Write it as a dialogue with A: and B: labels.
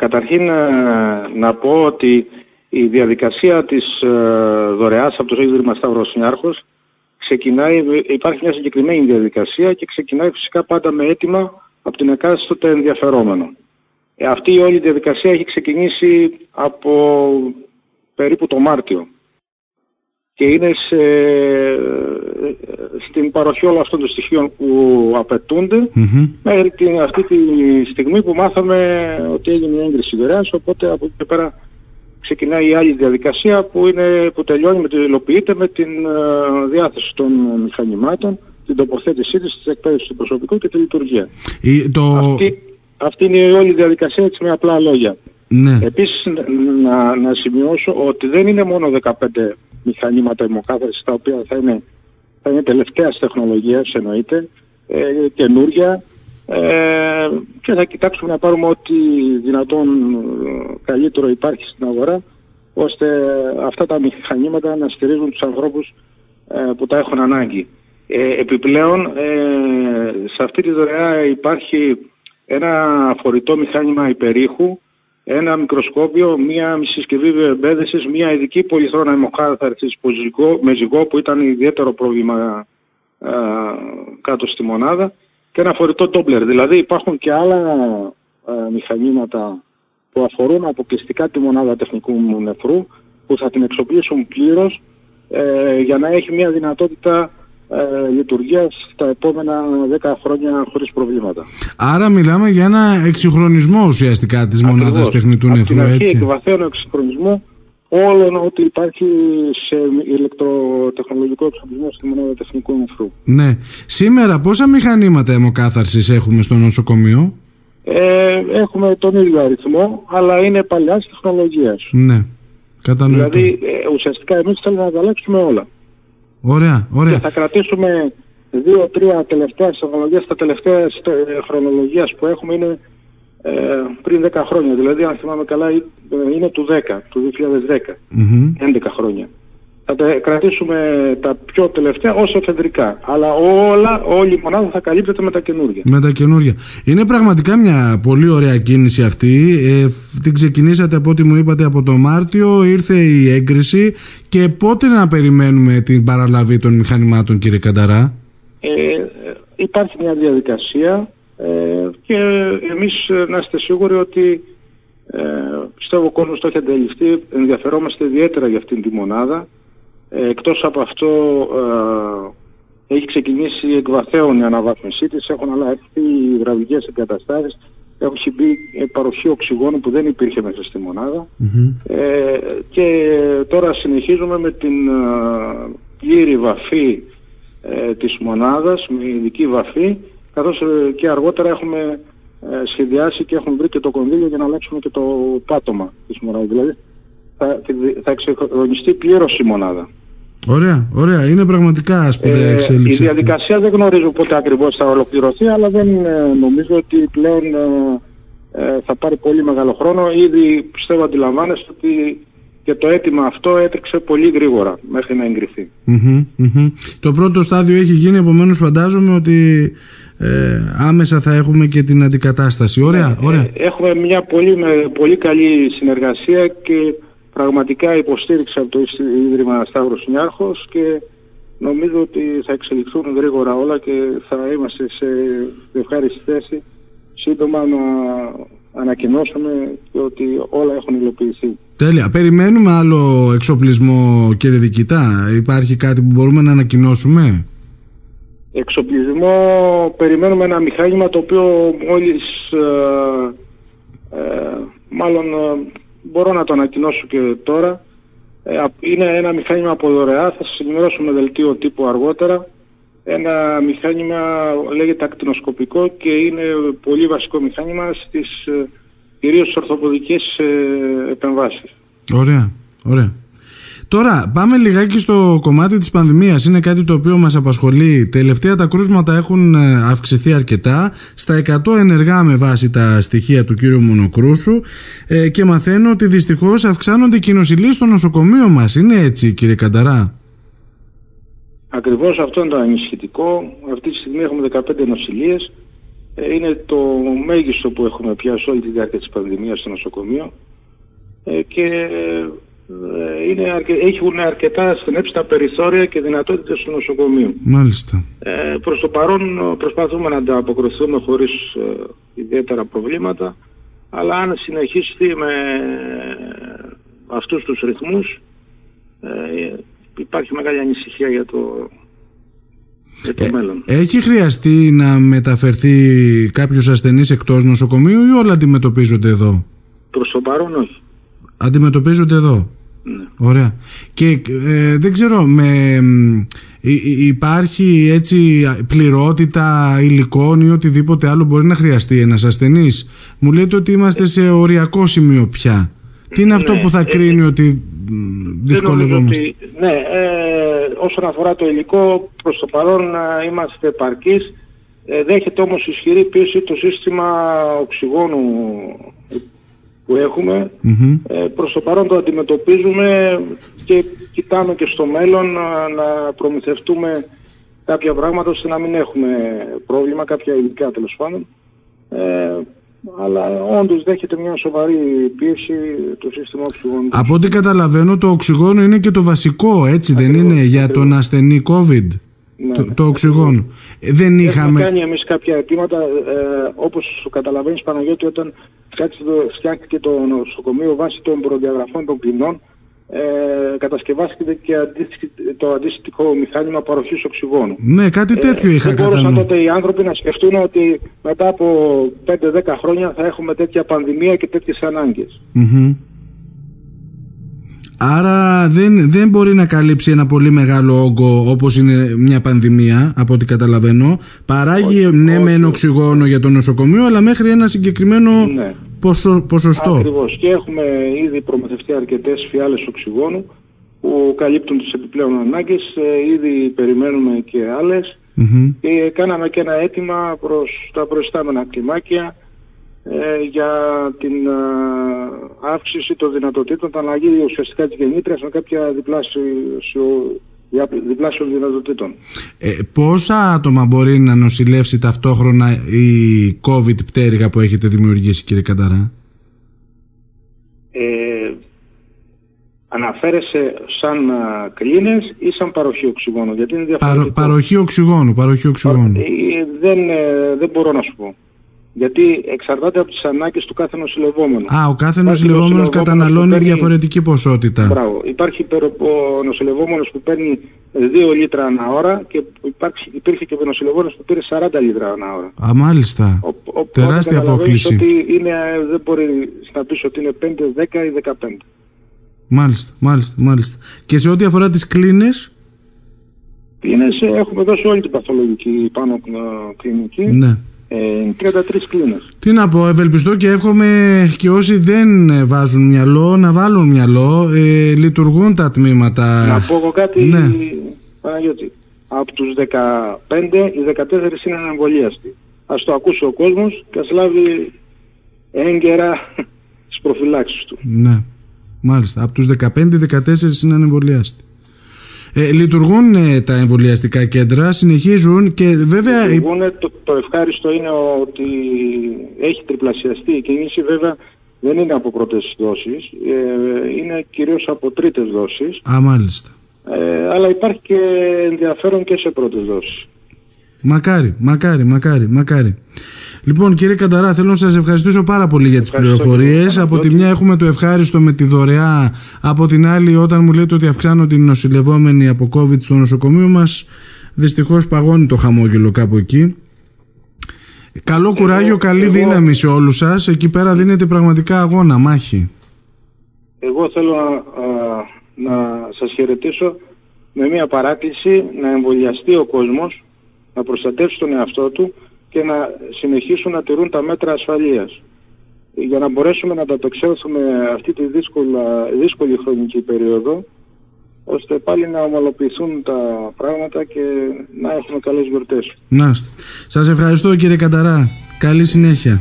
A: Καταρχήν να πω ότι η διαδικασία της δωρεάς από το Ίδρυμα Σταύρος Νιάρχος ξεκινάει, υπάρχει μια συγκεκριμένη διαδικασία και ξεκινάει φυσικά πάντα με αίτημα από την εκάστοτε ενδιαφερόμενο. Ε, αυτή η όλη διαδικασία έχει ξεκινήσει από περίπου το Μάρτιο και είναι σε, στην παροχή όλων αυτών των στοιχείων που απαιτούνται μέχρι την, αυτή τη στιγμή που μάθαμε ότι έγινε η έγκριση δωρεάς οπότε από εκεί και πέρα ξεκινάει η άλλη διαδικασία που, είναι, που τελειώνει με την υλοποιείται με την ε, διάθεση των μηχανημάτων, την τοποθέτησή της, της εκπαίδευσης του προσωπικού και τη λειτουργία.
B: το...
A: αυτή, αυτή είναι η όλη διαδικασία έτσι με απλά λόγια.
B: Ναι.
A: Επίσης να, να σημειώσω ότι δεν είναι μόνο 15 μηχανήματα ημοκάθαρσης τα οποία θα είναι, θα είναι τελευταίας τεχνολογίας εννοείται, ε, καινούρια, ε, και θα κοιτάξουμε να πάρουμε ό,τι δυνατόν ε, καλύτερο υπάρχει στην αγορά ώστε αυτά τα μηχανήματα να στηρίζουν τους ανθρώπους ε, που τα έχουν ανάγκη. Ε, επιπλέον σε αυτή τη δωρεά υπάρχει ένα φορητό μηχάνημα υπερήχου, ένα μικροσκόπιο, μία συσκευή εμπέδεσης, μία ειδική πολυθρόνα αιμοκάθαρσης με ζυγό που ήταν ιδιαίτερο πρόβλημα κάτω στη μονάδα και ένα φορητό τόμπλερ. Δηλαδή υπάρχουν και άλλα ε, μηχανήματα που αφορούν αποκλειστικά τη μονάδα τεχνικού νεφρού που θα την εξοπλίσουν πλήρως ε, για να έχει μια δυνατότητα ε, λειτουργίας τα επόμενα 10 χρόνια χωρίς προβλήματα.
B: Άρα μιλάμε για ένα εξυγχρονισμό ουσιαστικά της μονάδας τεχνητού νεφρού,
A: έτσι. Από την αρχή εξυγχρονισμό όλων ό,τι υπάρχει σε ηλεκτροτεχνολογικό εξοπλισμό στη μονάδα τεχνικού νεφρού.
B: Ναι. Σήμερα πόσα μηχανήματα αιμοκάθαρσης έχουμε στο νοσοκομείο;
A: Ε, έχουμε τον ίδιο αριθμό, αλλά είναι παλιάς τεχνολογίας.
B: Ναι. Κατανοητό.
A: Δηλαδή ε, ουσιαστικά εμείς θέλουμε να τα αλλάξουμε όλα.
B: Ωραία, ωραία.
A: Και θα κρατήσουμε δύο-τρία τελευταία τεχνολογίες, τα τελευταία χρονολογίας που έχουμε είναι ε, πριν 10 χρόνια. Δηλαδή, αν θυμάμαι καλά, ε, είναι του 10, του 2010, mm 11 χρόνια. Θα τα κρατήσουμε τα πιο τελευταία όσο εφεδρικά. Αλλά όλα, όλη η μονάδα θα καλύπτεται με τα καινούργια.
B: Με τα καινούργια. Είναι πραγματικά μια πολύ ωραία κίνηση αυτή. Ε, την ξεκινήσατε από ό,τι μου είπατε από το Μάρτιο, ήρθε η έγκριση και πότε να περιμένουμε την παραλαβή των μηχανημάτων κύριε Κανταρά;
A: Ε, υπάρχει μια διαδικασία ε, και εμείς ε, να είστε σίγουροι ότι ε, πιστεύω ο κόσμος το έχει αντιληφθεί, ενδιαφερόμαστε ιδιαίτερα για αυτήν τη μονάδα. Ε, εκτός από αυτό ε, έχει ξεκινήσει εκβαθέων η αναβάθμισή της, έχουν αλλάξει οι υδραυλικές εγκαταστάσεις, έχει μπει παροχή οξυγόνου που δεν υπήρχε μέσα στη μονάδα ε, και τώρα συνεχίζουμε με την ε, πλήρη βαφή ε, της μονάδας, με ειδική βαφή καθώς ε, και αργότερα έχουμε ε, σχεδιάσει και έχουμε βρει και το κονδύλιο για να αλλάξουμε και το πάτωμα της μονάδας. Δηλαδή θα, θα εξεγχρονιστεί πλήρως η μονάδα.
B: Ωραία, ωραία. Είναι πραγματικά σπουδαία ε, εξέλιξη.
A: Η διαδικασία δεν γνωρίζω πότε ακριβώς θα ολοκληρωθεί, αλλά δεν νομίζω ότι πλέον θα πάρει πολύ μεγάλο χρόνο. Ήδη πιστεύω αντιλαμβάνεστε ότι και το αίτημα αυτό έτρεξε πολύ γρήγορα μέχρι να εγκριθει
B: Το πρώτο στάδιο έχει γίνει, επομένως φαντάζομαι ότι ε, άμεσα θα έχουμε και την αντικατάσταση. Ωραία, ναι, ωραία.
A: Ε, έχουμε μια πολύ, πολύ καλή συνεργασία και πραγματικά υποστήριξη από το Ίδρυμα Σταύρος Νιάρχος και νομίζω ότι θα εξελιχθούν γρήγορα όλα και θα είμαστε σε ευχάριστη θέση σύντομα να ανακοινώσουμε ότι όλα έχουν υλοποιηθεί.
B: Τέλεια. Περιμένουμε άλλο εξοπλισμό κύριε Δικητά. Υπάρχει κάτι που μπορούμε να ανακοινώσουμε;
A: Εξοπλισμό περιμένουμε ένα μηχάνημα το οποίο μόλις ε, ε, μάλλον ε, μπορώ να το ανακοινώσω και τώρα είναι ένα μηχάνημα από δωρεά θα σας ενημερώσουμε δελτίο τύπου αργότερα ένα μηχάνημα λέγεται ακτινοσκοπικό και είναι πολύ βασικό μηχάνημα στις κυρίως ορθοποδικές επεμβάσεις.
B: Ωραία, ωραία. Τώρα πάμε λιγάκι στο κομμάτι της πανδημίας. Είναι κάτι το οποίο μας απασχολεί. Τελευταία τα κρούσματα έχουν ε, αυξηθεί αρκετά. Στα 100 ενεργά με βάση τα στοιχεία του κύριου Μονοκρούσου ε, και μαθαίνω ότι δυστυχώς αυξάνονται οι κοινοσυλίες στο νοσοκομείο μας. Είναι έτσι κύριε Κανταρά;
A: Ακριβώς αυτό είναι το ανησυχητικό. Αυτή τη στιγμή έχουμε 15 νοσηλίες. Ε, είναι το μέγιστο που έχουμε πια σε όλη τη διάρκεια της πανδημίας στο νοσοκομείο ε, και ε, είναι αρκε... έχουν αρκετά στενέψει τα περιθώρια και δυνατότητες του νοσοκομείου.
B: Μάλιστα.
A: Ε, προς το παρόν προσπαθούμε να ανταποκριθούμε χωρίς ε, ιδιαίτερα προβλήματα αλλά αν συνεχίσει με αυτούς τους ρυθμούς ε, υπάρχει μεγάλη ανησυχία για το, για το μέλλον.
B: Έχει χρειαστεί να μεταφερθεί κάποιος ασθενής εκτός νοσοκομείου ή όλα αντιμετωπίζονται εδώ;
A: Προς το παρόν όχι.
B: Αντιμετωπίζονται εδώ;
A: Ναι.
B: Ωραία. Και ε, δεν ξέρω, με, υπάρχει έτσι πληρότητα υλικών ή οτιδήποτε άλλο μπορεί να χρειαστεί ένας ασθενής; Μου λέτε ότι είμαστε σε οριακό σημείο πια. Τι είναι αυτό
A: Ναι,
B: που θα
A: ε,
B: κρίνει ότι δυσκολευόμαστε;
A: Ότι, ναι, ε, όσον αφορά το υλικό, προς το παρόν ε, είμαστε επαρκείς. Ε, δέχεται όμως ισχυρή πίεση το σύστημα οξυγόνου που έχουμε.
B: Μμμ.
A: Ε, προς το παρόν το αντιμετωπίζουμε και κοιτάμε και στο μέλλον να, να προμηθευτούμε κάποια πράγματα ώστε να μην έχουμε πρόβλημα, κάποια υλικά τέλος πάντων. Ε, αλλά όντως δέχεται μια σοβαρή πίεση το σύστημα οξυγόνου.
B: Από ό,τι καταλαβαίνω το οξυγόνο είναι και το βασικό έτσι δεν
A: Ακριβώς,
B: είναι για
A: ακριβώς.
B: τον ασθενή COVID
A: Ναι,
B: το,
A: ναι,
B: το οξυγόνο Ε, δεν
A: Έχουμε
B: είχαμε
A: κάνει εμείς κάποια αιτήματα, ε, όπως καταλαβαίνεις Παναγιώτη, όταν φτιάξτε το- φτιάχτηκε το νοσοκομείο βάσει των προδιαγραφών των ποινών, ε, κατασκευάστηκε και αντίστοιχη- το αντίστοιχο μηχάνημα παροχής οξυγόνου.
B: ναι κάτι τέτοιο
A: Ε,
B: είχα
A: δεν
B: κατά
A: μπορούσαν
B: νου
A: τότε οι άνθρωποι να σκεφτούν ότι μετά από 5-10 χρόνια θα έχουμε τέτοια πανδημία και τέτοιες ανάγκες.
B: Μμμ. Άρα δεν, δεν μπορεί να καλύψει ένα πολύ μεγάλο όγκο όπως είναι μια πανδημία από ό,τι καταλαβαίνω. Παράγει ναι
A: όχι.
B: με ένα οξυγόνο για το νοσοκομείο αλλά μέχρι ένα συγκεκριμένο
A: Ναι.
B: ποσο, ποσοστό.
A: Ακριβώς. Και έχουμε ήδη προμηθευτεί αρκετές φιάλες οξυγόνου που καλύπτουν τις επιπλέον ανάγκες. Ε, ήδη περιμένουμε και άλλες.
B: Μμμ.
A: Και κάναμε και ένα αίτημα προς τα προϊστάμενα κλιμάκια ε, για την α, αύξηση των δυνατοτήτων, τα αλλαγή ουσιαστικά της γεννήτριας με κάποια διπλάσιο, δια- διπλάσιων δυνατοτήτων.
B: Ε, πόσα άτομα μπορεί να νοσηλεύσει ταυτόχρονα η COVID πτέρυγα που έχετε δημιουργήσει κύριε Κανταρά;
A: Ε, αναφέρεσαι σαν α, κλίνες ή σαν παροχή οξυγόνου, γιατί είναι
B: Παρο,
A: διαφορετικό.
B: παροχή οξυγόνου, παροχή οξυγόνου.
A: Ε, δεν, ε, δεν μπορώ να σου πω. Γιατί εξαρτάται από τις ανάγκες του κάθε νοσηλευόμενου.
B: Α, ο κάθε
A: Υπάρχει
B: νοσηλευόμενος
A: νοσηλευόμενος
B: καταναλώνει
A: που παίρνει-
B: διαφορετική ποσότητα.
A: Μπράβο. Υπάρχει περ- ο νοσηλευόμενος που παίρνει 2 λίτρα ανά ώρα και υπάρχει, υπήρχε και ο νοσηλευόμενος που πήρε 40 λίτρα ανά ώρα.
B: Α, μάλιστα.
A: Ο- ο-
B: Τεράστια
A: οπότε καταλαβαίνεις
B: απόκληση.
A: Ότι είναι, δεν μπορεί να πεις ότι είναι 5, 10 ή 15.
B: Μάλιστα, μάλιστα, μάλιστα. Και σε ό,τι αφορά τις κλίνες,
A: Είναι σε, έχουμε δώσει όλη την παθολογική πάνω ε, κλινική.
B: ναι.
A: Ε, 33 κλίνες.
B: Τι να πω, ευελπιστώ και εύχομαι και όσοι δεν ε, βάζουν μυαλό να βάλουν μυαλό. Ε, λειτουργούν τα τμήματα.
A: Να πω εγώ κάτι,
B: Ναι.
A: Παναγιώτη. Από τους 15, οι 14 είναι ανεμβολίαστοι. Ας το ακούσει ο κόσμος και ας λάβει έγκαιρα τις προφυλάξεις του.
B: Ναι, μάλιστα. Από τους 15, 14 είναι ανεμβολιάστοι. Ε, λειτουργούν ε, τα εμβολιαστικά κέντρα, συνεχίζουν και βέβαια... υ-
A: Λειτουργούνε. το, το ευχάριστο είναι ότι έχει τριπλασιαστεί η κίνηση βέβαια δεν είναι από πρώτες δόσεις, ε, είναι κυρίως από τρίτες δόσεις,
B: Α, μάλιστα.
A: ε, αλλά υπάρχει και ενδιαφέρον και σε πρώτες δόσεις.
B: Μακάρι, μακάρι, μακάρι, μακάρι. Λοιπόν, κύριε Κανταρά, θέλω να σας ευχαριστήσω πάρα πολύ για τις
A: Ευχαριστώ,
B: πληροφορίες.
A: κύριε
B: Από τη
A: Παναγιώτη.
B: μια έχουμε το ευχάριστο με τη δωρεά. Από την άλλη, όταν μου λέτε ότι αυξάνω την νοσηλευόμενη από COVID στο νοσοκομείο μας, δυστυχώς παγώνει το χαμόγελο κάπου εκεί. Καλό κουράγιο, καλή
A: εγώ-
B: δύναμη σε όλους σας. Εκεί πέρα δίνεται πραγματικά αγώνα, μάχη.
A: Εγώ θέλω να, α, να σας χαιρετήσω με μια παράκληση να εμβολιαστεί ο κόσμος, να προστατεύσει τον εαυτό του και να συνεχίσουν να τηρούν τα μέτρα ασφαλείας. Για να μπορέσουμε να ανταπεξέλθουμε αυτή τη δύσκολα, δύσκολη χρονική περίοδο, ώστε πάλι να ομαλοποιηθούν τα πράγματα και να έχουμε καλές γιορτές.
B: Να είστε. Σας ευχαριστώ κύριε Κανταρά. Καλή συνέχεια.